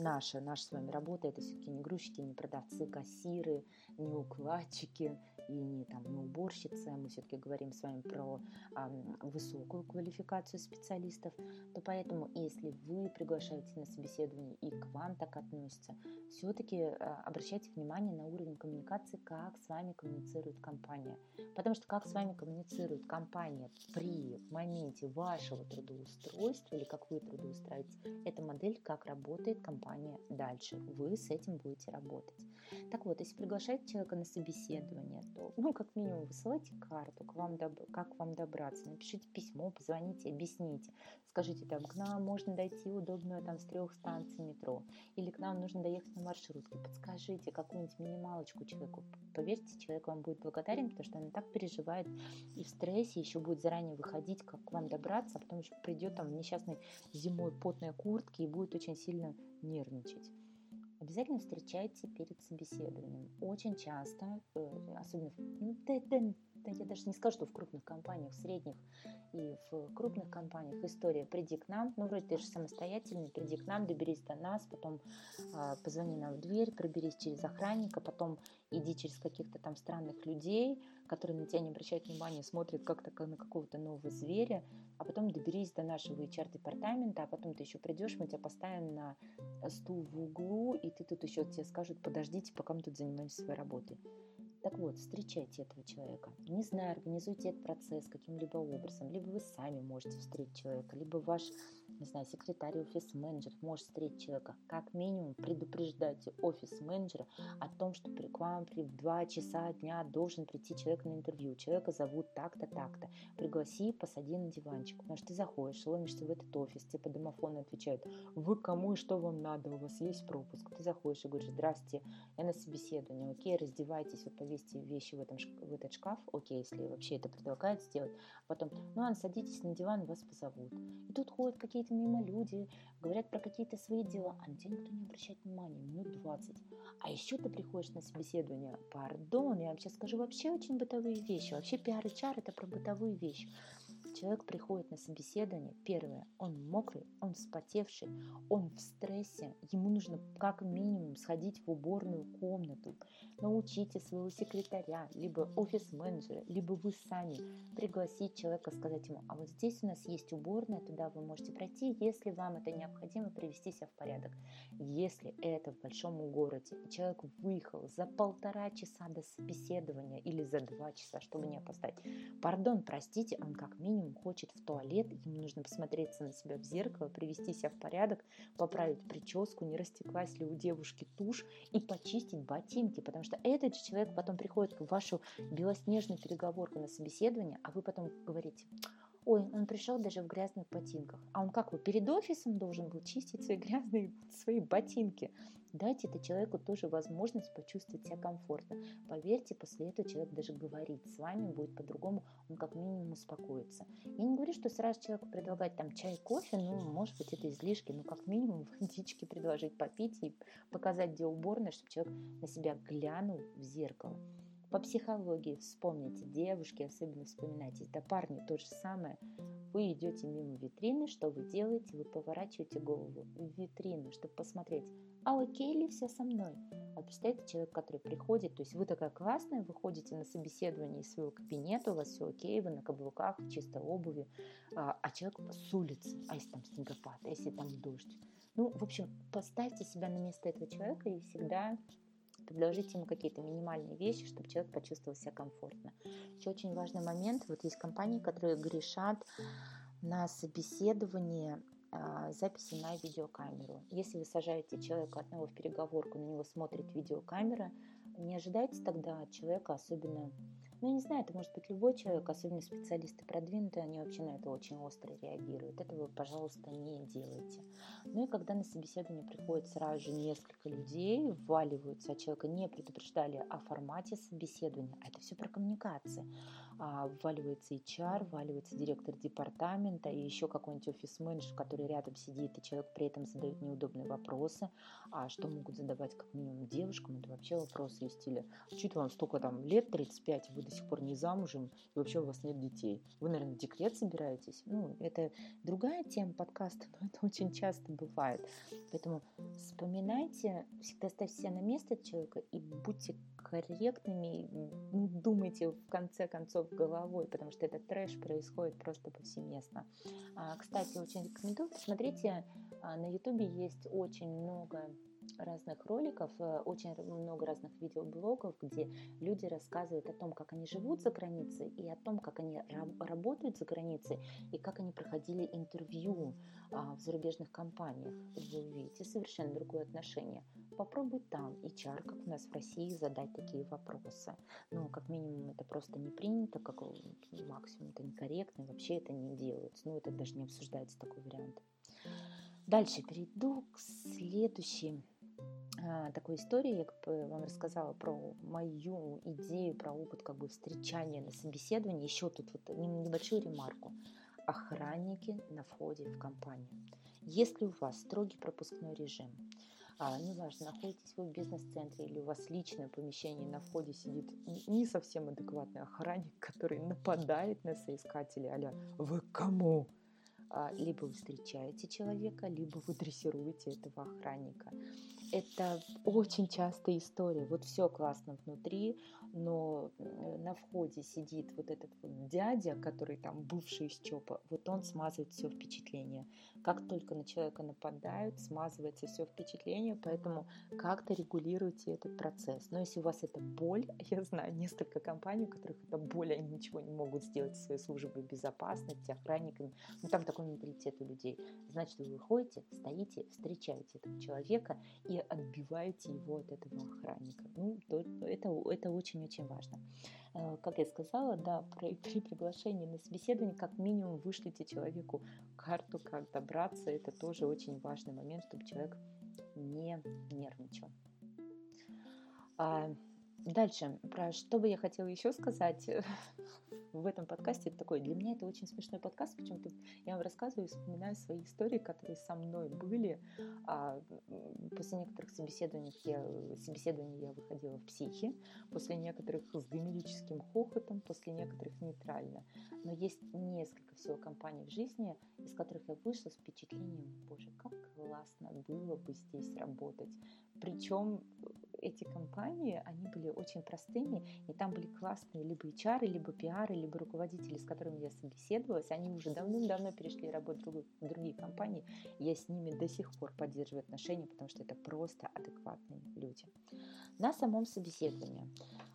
Speaker 1: наша, наша с вами работа, это все-таки не грузчики, не продавцы, кассиры, не укладчики и не, там, не уборщицы. Мы все-таки говорим с вами про а, высокую квалификацию специалистов. То поэтому, если вы приглашаете на собеседование и к вам так относятся, все-таки а, обращайте внимание на уровень коммуникации, как с вами коммуницирует компания. Потому что как с вами коммуницирует компания при моменте вашего трудоустройства или как вы трудоустраиваетесь. Это модель, как работает компания дальше. Вы с этим будете работать. Так вот, если приглашаете человека на собеседование, то, ну, как минимум, высылайте карту, к вам доб- как вам добраться, напишите письмо, позвоните, объясните. Скажите, там, к нам можно дойти удобно там с трех станций метро, или к нам нужно доехать на маршрутке. Подскажите какую-нибудь минималочку человеку. Поверьте, человек вам будет благодарен, потому что он так переживает и в стрессе, еще будет заранее выходить, как к вам добраться, а потом еще придет там несчастной зимой потной куртке и будет очень сильно нервничать. Обязательно встречайте перед собеседованием. Очень часто, э, особенно ну, да, да, да, я даже не скажу, что в крупных компаниях, в средних и в крупных компаниях история «приди к нам», ну, вроде ты же самостоятельный, приди к нам, доберись до нас, потом э, позвони нам в дверь, проберись через охранника, потом иди через каких-то там странных людей, которые на тебя не обращают внимания, смотрят как-то на какого-то нового зверя, а потом доберись до нашего HR-департамента, а потом ты еще придешь, мы тебя поставим на стул в углу, и ты тут еще тебе скажут, подождите, пока мы тут занимаемся своей работой. Так вот, встречайте этого человека. Не знаю, организуйте этот процесс каким-либо образом. Либо вы сами можете встретить человека, либо ваш, не знаю, секретарь, офис-менеджер может встретить человека. Как минимум предупреждайте офис-менеджера о том, что к вам при 2 часа дня должен прийти человек на интервью. Человека зовут так-то, так-то. Пригласи, посади на диванчик. Потому что ты заходишь, ломишься в этот офис, тебе по домофону отвечают, вы кому и что вам надо, у вас есть пропуск. Ты заходишь и говоришь, здравствуйте, я на собеседовании, окей, раздевайтесь, вы повесьте вещи в, этом, в этот шкаф, окей, если вообще это предлагают сделать, потом, ну, Ан, садитесь на диван, вас позовут. И тут ходят какие-то мимо люди, говорят про какие-то свои дела, а на тебя никто не обращает внимания, минут 20. А еще ты приходишь на собеседование, пардон, я вам сейчас скажу вообще очень бытовые вещи, вообще пиар и чар это про бытовые вещи человек приходит на собеседование, первое, он мокрый, он вспотевший, он в стрессе, ему нужно как минимум сходить в уборную комнату, научите своего секретаря, либо офис-менеджера, либо вы сами пригласить человека, сказать ему, а вот здесь у нас есть уборная, туда вы можете пройти, если вам это необходимо, привести себя в порядок. Если это в большом городе, человек выехал за полтора часа до собеседования или за два часа, чтобы не опоздать, пардон, простите, он как минимум хочет в туалет, ему нужно посмотреться на себя в зеркало, привести себя в порядок, поправить прическу, не растеклась ли у девушки тушь и почистить ботинки, потому что этот же человек потом приходит в вашу белоснежную переговорку на собеседование, а вы потом говорите, ой, он пришел даже в грязных ботинках. А он как, вы перед офисом должен был чистить свои грязные свои ботинки? Дайте это человеку тоже возможность почувствовать себя комфортно. Поверьте, после этого человек даже говорит с вами будет по-другому, он как минимум успокоится. Я не говорю, что сразу человеку предлагать там чай, кофе, ну, может быть, это излишки, но как минимум водички предложить попить и показать, где уборная, чтобы человек на себя глянул в зеркало. По психологии вспомните, девушки особенно вспоминайте, да парни то же самое. Вы идете мимо витрины, что вы делаете? Вы поворачиваете голову в витрину, чтобы посмотреть, а окей ли все со мной? А представьте, человек, который приходит, то есть вы такая классная, выходите на собеседование из своего кабинета, у вас все окей, вы на каблуках, в чистой обуви, а, а человек с улицы, а если там снегопад, а если там дождь. Ну, в общем, поставьте себя на место этого человека и всегда предложите ему какие-то минимальные вещи, чтобы человек почувствовал себя комфортно. Еще очень важный момент, вот есть компании, которые грешат на собеседование а, записи на видеокамеру. Если вы сажаете человека одного в переговорку, на него смотрит видеокамера, не ожидайте тогда от человека особенно ну, не знаю, это может быть любой человек, особенно специалисты продвинутые, они вообще на это очень остро реагируют. Этого, пожалуйста, не делайте. Ну и когда на собеседование приходит сразу же несколько людей, вваливаются, а человека не предупреждали о формате собеседования, а это все про коммуникации. А, вваливается HR, вваливается директор департамента и еще какой-нибудь офис-менеджер, который рядом сидит, и человек при этом задает неудобные вопросы. А что могут задавать как минимум девушкам? Это вообще вопросы из стиля, чуть вам столько там лет, 35, вы до сих пор не замужем, и вообще у вас нет детей. Вы, наверное, в декрет собираетесь? Ну, это другая тема подкаста, но это очень часто бывает. Поэтому вспоминайте, всегда ставьте себя на место человека и будьте корректными, думайте в конце концов головой, потому что этот трэш происходит просто повсеместно. А, кстати, очень рекомендую, посмотрите, а, на ютубе есть очень много разных роликов, э, очень много разных видеоблогов, где люди рассказывают о том, как они живут за границей и о том, как они работают за границей и как они проходили интервью а, в зарубежных компаниях. Вы увидите совершенно другое отношение. Попробуй там, HR, как у нас в России, задать такие вопросы. Ну, как минимум, это просто не принято, как максимум это некорректно, вообще это не делается. Ну, это даже не обсуждается такой вариант. Дальше перейду к следующей такой истории. Я как бы вам рассказала про мою идею, про опыт как бы встречания на собеседовании. Еще тут вот небольшую ремарку. Охранники на входе в компанию. Если у вас строгий пропускной режим, а, неважно, находитесь вы в бизнес-центре или у вас личное помещение, на входе сидит не совсем адекватный охранник, который нападает на соискателей, а «Вы кому?» а, либо вы встречаете человека, либо вы дрессируете этого охранника. Это очень частая история. Вот все классно внутри, но на входе сидит вот этот вот дядя, который там бывший из ЧОПа, вот он смазывает все впечатление. Как только на человека нападают, смазывается все впечатление, поэтому как-то регулируйте этот процесс. Но если у вас это боль, я знаю несколько компаний, у которых это боль, они ничего не могут сделать со своей службой безопасности, охранниками, ну там такой менталитет у людей. Значит, вы выходите, стоите, встречаете этого человека и отбиваете его от этого охранника. Ну, это, это очень очень-очень важно. Э, как я сказала, да, при, при приглашении на собеседование как минимум вышлите человеку карту, как добраться. Это тоже очень важный момент, чтобы человек не нервничал. Дальше, про что бы я хотела еще сказать в этом подкасте, это такой, для меня это очень смешной подкаст, почему-то я вам рассказываю и вспоминаю свои истории, которые со мной были. А после некоторых собеседований я, собеседований я выходила в психи, после некоторых с гомерическим хохотом, после некоторых нейтрально. Но есть несколько всего компаний в жизни, из которых я вышла с впечатлением, боже, как классно было бы здесь работать. Причем эти компании, они были очень простыми, и там были классные либо HR, либо PR, либо руководители, с которыми я собеседовалась, они уже давным-давно перешли работать в другие компании, я с ними до сих пор поддерживаю отношения, потому что это просто адекватные люди. На самом собеседовании.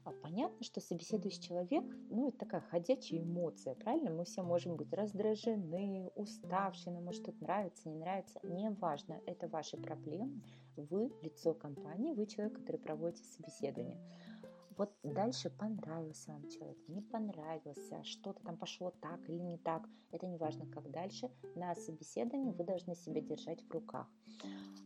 Speaker 1: А понятно, что собеседующий человек, ну, это такая ходячая эмоция, правильно? Мы все можем быть раздражены, уставшие, нам может что-то нравится, не нравится, неважно, это ваши проблемы, вы лицо компании, вы человек, который проводите собеседование. Вот дальше понравился вам человек, не понравился, что-то там пошло так или не так, это не важно, как дальше. На собеседовании вы должны себя держать в руках.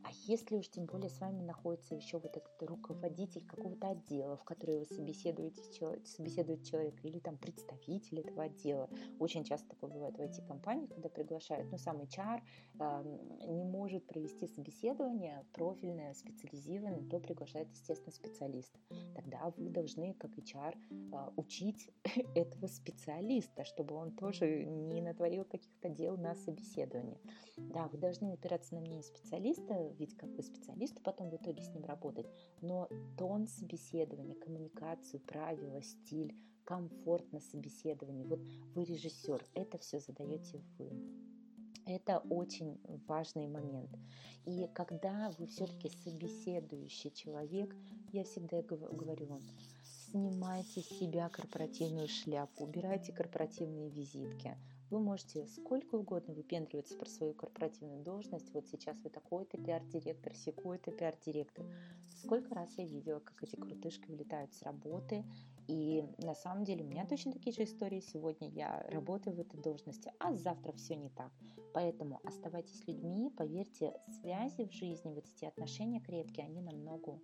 Speaker 1: А если уж тем более с вами находится еще вот этот руководитель какого-то отдела, в который вы собеседуете, собеседует человек, или там представитель этого отдела, очень часто такое бывает в IT-компаниях, когда приглашают, ну, сам HR э, не может провести собеседование профильное, специализированное, то приглашает, естественно, специалиста. Тогда вы должны, как HR, э, учить этого специалиста, чтобы он тоже не натворил каких-то дел на собеседовании. Да, вы должны опираться на мнение специалиста, ведь как бы специалисту потом в итоге с ним работать, но тон собеседования, коммуникацию, правила, стиль, комфорт на собеседовании, вот вы режиссер, это все задаете вы. Это очень важный момент. И когда вы все-таки собеседующий человек, я всегда говорю вам, снимайте с себя корпоративную шляпу, убирайте корпоративные визитки, вы можете сколько угодно выпендриваться про свою корпоративную должность. Вот сейчас вы такой-то пиар-директор, секой-то пиар-директор. Сколько раз я видела, как эти крутышки вылетают с работы. И на самом деле у меня точно такие же истории. Сегодня я работаю в этой должности, а завтра все не так. Поэтому оставайтесь людьми, поверьте, связи в жизни, вот эти отношения крепкие, они намного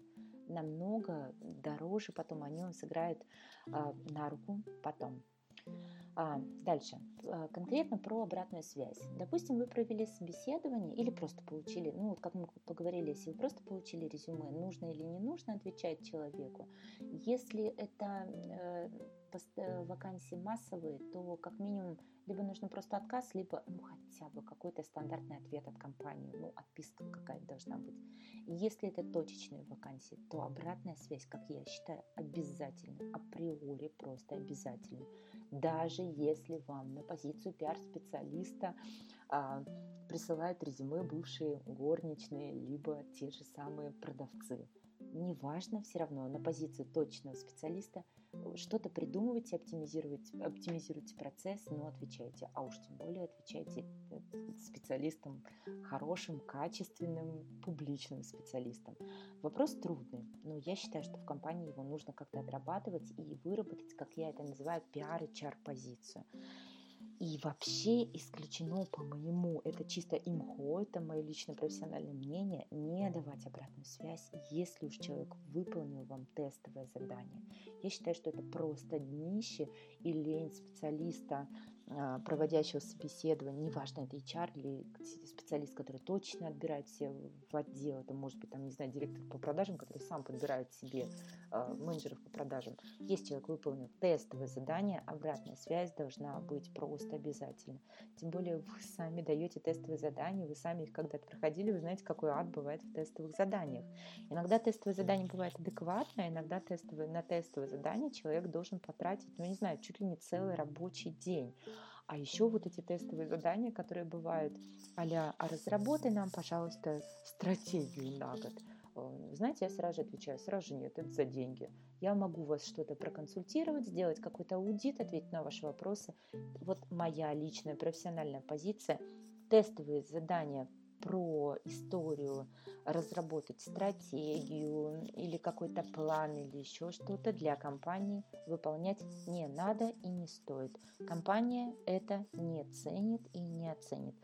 Speaker 1: намного дороже, потом они вам сыграют э, на руку потом. А, дальше. А, конкретно про обратную связь. Допустим, вы провели собеседование или просто получили, ну как мы поговорили, если вы просто получили резюме, нужно или не нужно отвечать человеку. Если это э вакансии массовые, то как минимум либо нужно просто отказ, либо ну хотя бы какой-то стандартный ответ от компании, ну отписка какая-то должна быть. Если это точечные вакансии, то обратная связь, как я считаю, обязательно, априори просто обязательно. Даже если вам на позицию пиар-специалиста а, присылают резюме бывшие горничные, либо те же самые продавцы. Неважно, все равно на позицию точного специалиста – что-то придумывайте, оптимизируйте, оптимизируйте процесс, но отвечайте. А уж тем более отвечайте э, специалистам, хорошим, качественным, публичным специалистам. Вопрос трудный, но я считаю, что в компании его нужно как-то отрабатывать и выработать, как я это называю, пиар-HR-позицию. И вообще исключено, по-моему, это чисто имхо, это мое личное профессиональное мнение, не давать обратную связь, если уж человек выполнил вам тестовое задание. Я считаю, что это просто днище и лень специалиста, проводящего собеседование, неважно, это HR или специалист, который точно отбирает все в отдел, это может быть, там, не знаю, директор по продажам, который сам подбирает себе э, менеджеров по продажам. Если человек выполнил тестовое задание, обратная связь должна быть просто обязательно. Тем более вы сами даете тестовые задания, вы сами их когда-то проходили, вы знаете, какой ад бывает в тестовых заданиях. Иногда тестовое задание бывает адекватное, иногда тестовое, на тестовое задание человек должен потратить, ну, не знаю, чуть ли не целый рабочий день. А еще вот эти тестовые задания, которые бывают а а разработай нам, пожалуйста, стратегию на год. Э, знаете, я сразу же отвечаю, сразу же нет, это за деньги. Я могу вас что-то проконсультировать, сделать какой-то аудит, ответить на ваши вопросы. Вот моя личная профессиональная позиция. Тестовые задания про историю, разработать стратегию или какой-то план или еще что-то для компании выполнять не надо и не стоит. Компания это не ценит и не оценит.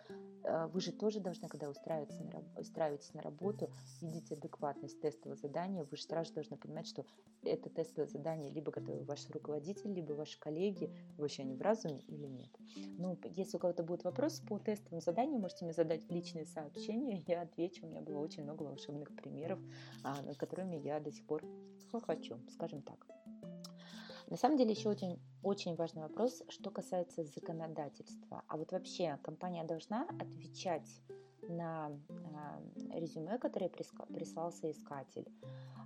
Speaker 1: Э, вы же тоже должны, когда устраиваетесь на, устраиваетесь на работу, видеть адекватность тестового задания, вы же сразу должны понимать, что это тестовое задание либо готовый ваш руководитель, либо ваши коллеги, вообще они в разуме или нет. Ну, если у кого-то будут вопросы по тестовому заданию, можете мне задать в личные сообщения, я отвечу. У меня было очень много волшебных примеров, а, над которыми я до сих пор хочу, скажем так. На самом деле еще очень, очень важный вопрос, что касается законодательства. А вот вообще компания должна отвечать на э, резюме, которое прислал соискатель.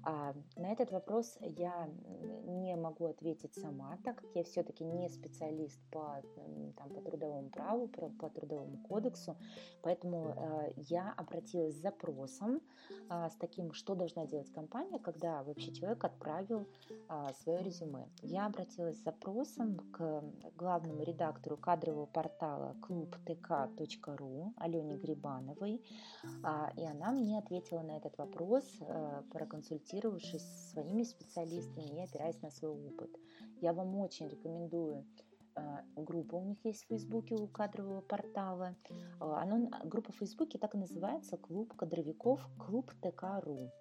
Speaker 1: А, на этот вопрос я не могу ответить сама, так как я все-таки не специалист по, там, по трудовому праву, по, трудовому кодексу, поэтому э, я обратилась с запросом, с таким, что должна делать компания, когда вообще человек отправил свое резюме. Я обратилась с запросом к главному редактору кадрового портала клубтк.ру Алене Грибановой, э, и она мне ответила на этот вопрос, э, проконсультировала консультировавшись со своими специалистами и опираясь на свой опыт. Я вам очень рекомендую а, группа у них есть в Фейсбуке у кадрового портала. А, Оно, группа в Фейсбуке так и называется «Клуб кадровиков. Клуб ТК.ру».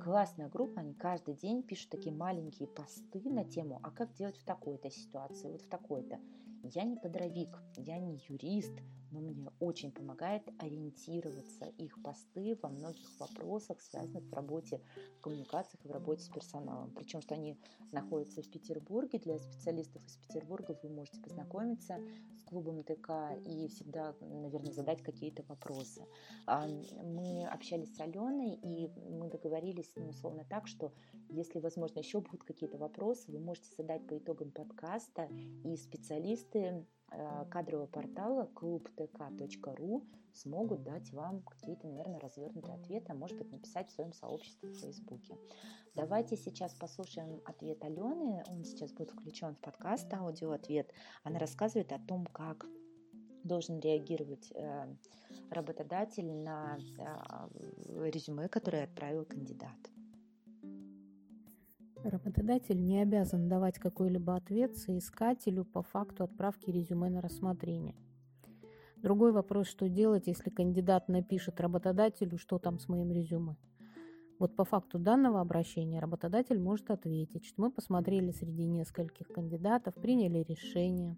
Speaker 1: Классная группа, они каждый день пишут такие маленькие посты на тему, а как делать в такой-то ситуации, вот в такой-то. Я не кадровик, я не юрист, но мне очень помогает ориентироваться их посты во многих вопросах, связанных в работе, в коммуникациях и в работе с персоналом. Причем, что они находятся в Петербурге. Для специалистов из Петербурга вы можете познакомиться с клубом ТК и всегда, наверное, задать какие-то вопросы. А, мы общались с Аленой, и мы договорились, ну, условно так, что если, возможно, еще будут какие-то вопросы, вы можете задать по итогам подкаста, и специалисты кадрового портала клубтк.ру смогут дать вам какие-то, наверное, развернутые ответы, а может быть написать в своем сообществе в Фейсбуке. Давайте сейчас послушаем ответ Алены. Он сейчас будет включен в подкаст, аудиоответ. Она рассказывает о том, как должен реагировать э, работодатель на э, резюме, которое отправил кандидат.
Speaker 2: Работодатель не обязан давать какой-либо ответ соискателю по факту отправки резюме на рассмотрение. Другой вопрос, что делать, если кандидат напишет работодателю, что там с моим резюме. Вот по факту данного обращения работодатель может ответить, что мы посмотрели среди нескольких кандидатов, приняли решение.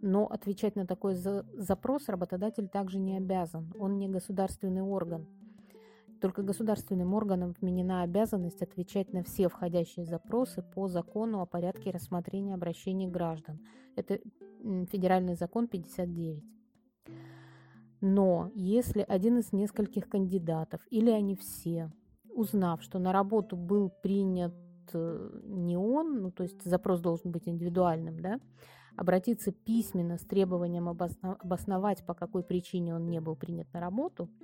Speaker 2: Но отвечать на такой запрос работодатель также не обязан. Он не государственный орган – только государственным органам вменена обязанность отвечать на все входящие запросы по закону о порядке рассмотрения обращений граждан. Это федеральный закон 59. Но если один из нескольких кандидатов или они все, узнав, что на работу был принят э, не он, ну то есть запрос должен быть индивидуальным, да, обратиться письменно с требованием обосновать, по какой причине он не был принят на работу –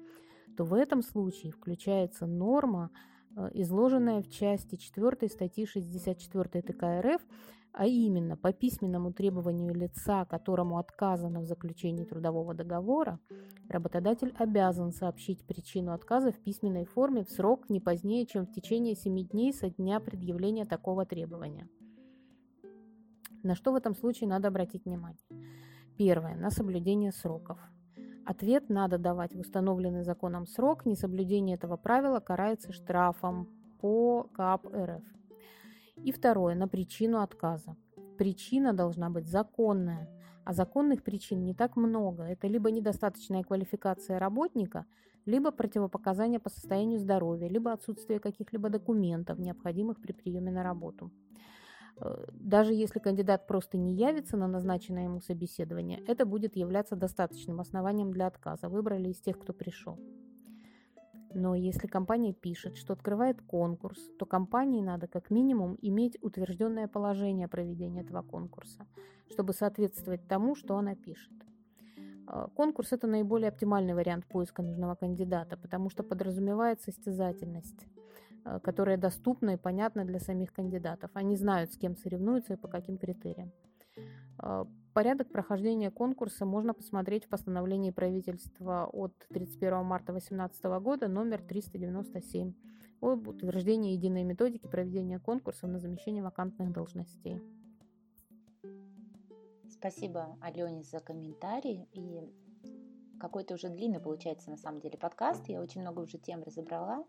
Speaker 2: то в этом случае включается норма, э, изложенная в части 4 статьи 64 ТК РФ, а именно по письменному требованию лица, которому отказано в заключении трудового договора, работодатель обязан сообщить причину отказа в письменной форме в срок не позднее, чем в течение 7 дней со дня предъявления такого требования. На что в этом случае надо обратить внимание? Первое. На соблюдение сроков. Ответ надо давать в установленный законом срок. Несоблюдение этого правила карается штрафом по КАП РФ. И второе, на причину отказа. Причина должна быть законная, а законных причин не так много. Это либо недостаточная квалификация работника, либо противопоказания по состоянию здоровья, либо отсутствие каких-либо документов, необходимых при приеме на работу. Э, даже если кандидат просто не явится на назначенное ему собеседование, это будет являться достаточным основанием для отказа. Выбрали из тех, кто пришел. Но если компания пишет, что открывает конкурс, то компании надо как минимум иметь утвержденное положение проведения этого конкурса, чтобы соответствовать тому, что она пишет. Э, конкурс – это наиболее оптимальный вариант поиска нужного кандидата, потому что подразумевает состязательность. Э, которая доступна и понятна для самих кандидатов. Они знают, с кем соревнуются и по каким критериям. Э, порядок прохождения конкурса можно посмотреть в постановлении правительства от 31 марта 2018 года номер 397 об утверждении единой методики проведения конкурсов на замещение вакантных должностей.
Speaker 1: Спасибо Алене за комментарий. И какой-то уже длинный получается на самом деле подкаст. Я очень много уже тем разобрала.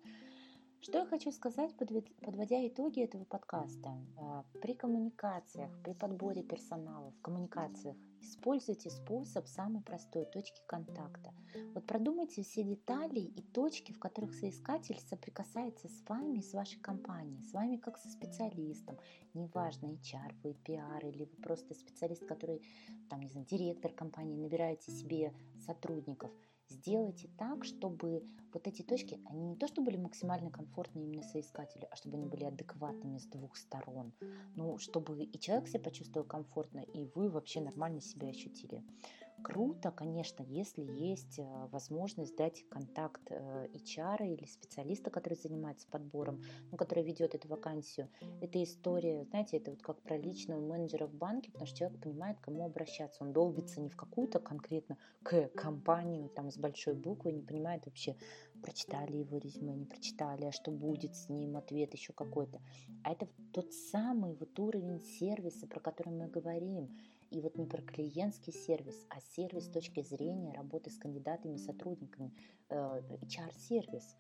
Speaker 1: Что я хочу сказать, подводя итоги этого подкаста? А, при коммуникациях, при подборе персонала, в коммуникациях используйте способ самой простой точки контакта. Вот продумайте все детали и точки, в которых соискатель соприкасается с вами, с вашей компанией, с вами как со специалистом. Неважно, HR, вы PR или вы просто специалист, который, там, не знаю, директор компании, набираете себе сотрудников – сделайте так, чтобы вот эти точки, они не то, чтобы были максимально комфортны именно соискателю, а чтобы они были адекватными с двух сторон. Ну, чтобы и человек себя почувствовал комфортно, и вы вообще нормально себя ощутили. Круто, конечно, если есть э, возможность дать контакт э, HR или специалиста, который занимается подбором, ну, который ведет эту вакансию. Это история, знаете, это вот как про личного менеджера в банке, потому что человек понимает, к кому обращаться. Он долбится не в какую-то конкретно к компанию там с большой буквы, не понимает вообще, прочитали его резюме, не прочитали, а что будет с ним, ответ еще какой-то. А это тот самый вот уровень сервиса, про который мы говорим. И вот не про клиентский сервис, а сервис с точки зрения работы с кандидатами, сотрудниками, э, HR-сервис.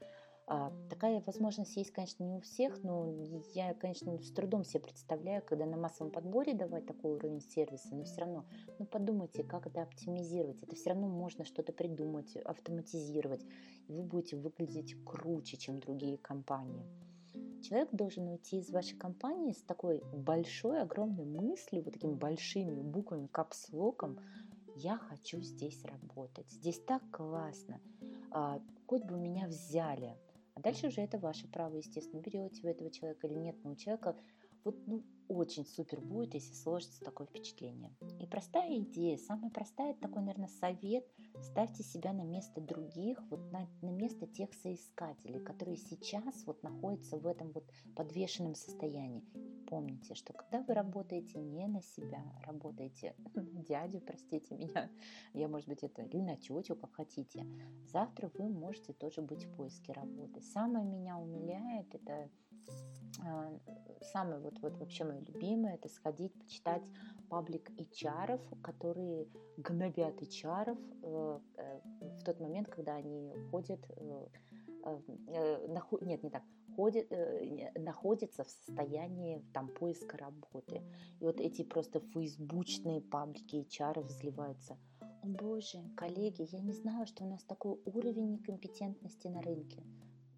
Speaker 1: А, такая возможность есть, конечно, не у всех, но я, конечно, с трудом себе представляю, когда на массовом подборе давать такой уровень сервиса, но все равно, ну подумайте, как это оптимизировать. Это все равно можно что-то придумать, автоматизировать, и вы будете выглядеть круче, чем другие компании. Человек должен уйти из вашей компании с такой большой, огромной мыслью, вот такими большими буквами, капслоком, я хочу здесь работать, здесь так классно, а, хоть бы меня взяли. А дальше уже это ваше право, естественно, берете вы этого человека или нет, но у человека вот ну, очень супер будет, если сложится такое впечатление. И простая идея, самая простая, такой, наверное, совет. Ставьте себя на место других, вот на, на место тех соискателей, которые сейчас вот находятся в этом вот подвешенном состоянии. И помните, что когда вы работаете не на себя, работаете дядю, простите меня, я, может быть, это или на тетю, как хотите, завтра вы можете тоже быть в поиске работы. Самое меня умиляет, это самое вот, вот вообще мое любимое, это сходить, почитать паблик HR, которые гнобят HR э, э, в тот момент, когда они ходят, э, нет, не так, ходят, находятся в состоянии там поиска работы. И вот эти просто фейсбучные паблики HR взливаются. О боже, коллеги, я не знала, что у нас такой уровень некомпетентности на рынке.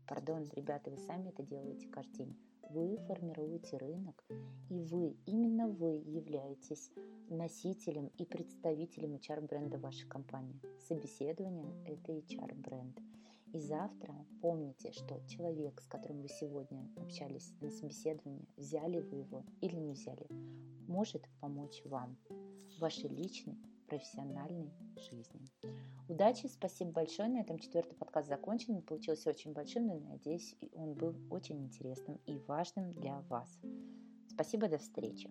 Speaker 1: Пардон, ребята, вы сами это делаете каждый день. Вы формируете рынок, и вы, именно вы являетесь носителем и представителем HR-бренда вашей компании. Собеседование – это HR-бренд. И завтра помните, что человек, с которым вы сегодня общались на собеседовании, взяли вы его или не взяли, может помочь вам в вашей личной профессиональной жизни. Удачи, спасибо большое. На этом четвертый подкаст закончен. Он получился очень большим, но надеюсь, он был очень интересным и важным для вас. Спасибо, до встречи.